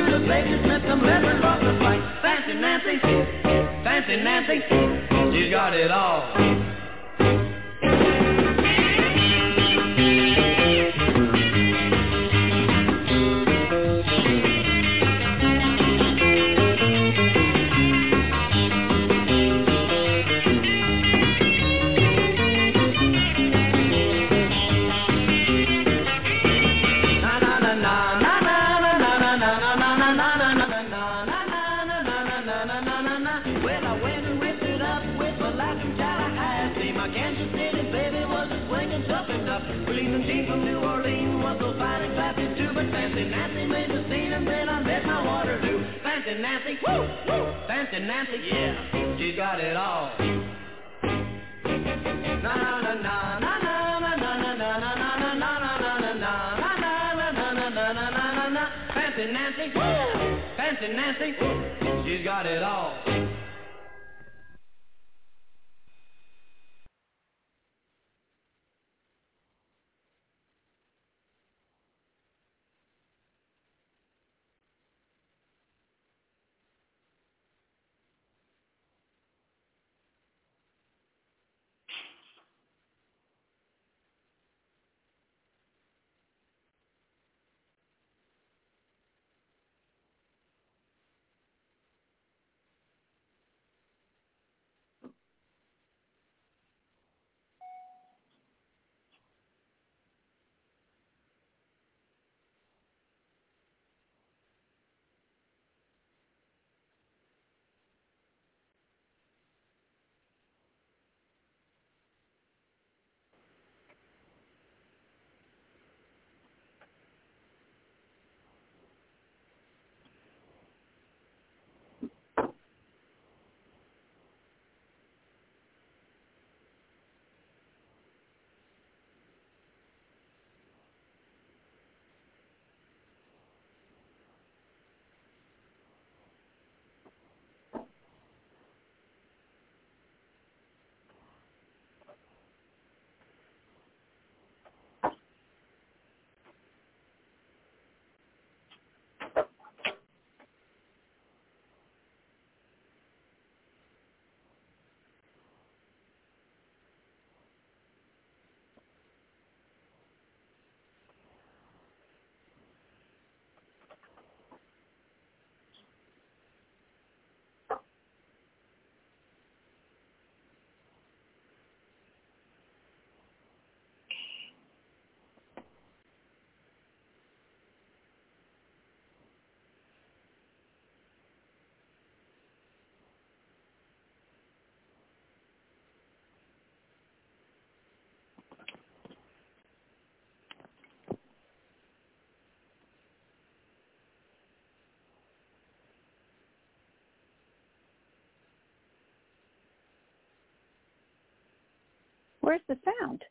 a baby Smith, some leather off the fight. Fancy Nancy, fancy Nancy, she's got it all. season, she's from New Orleans. Was so fine and classy too, but Fancy Nancy made the scene, and then I met my water do. Fancy Nancy, woo, woo, Fancy Nancy, yeah, she got it all. Na na na na na. Fancy Nancy, Woo! Fancy Nancy, Woo! she's got it all. Where's the sound?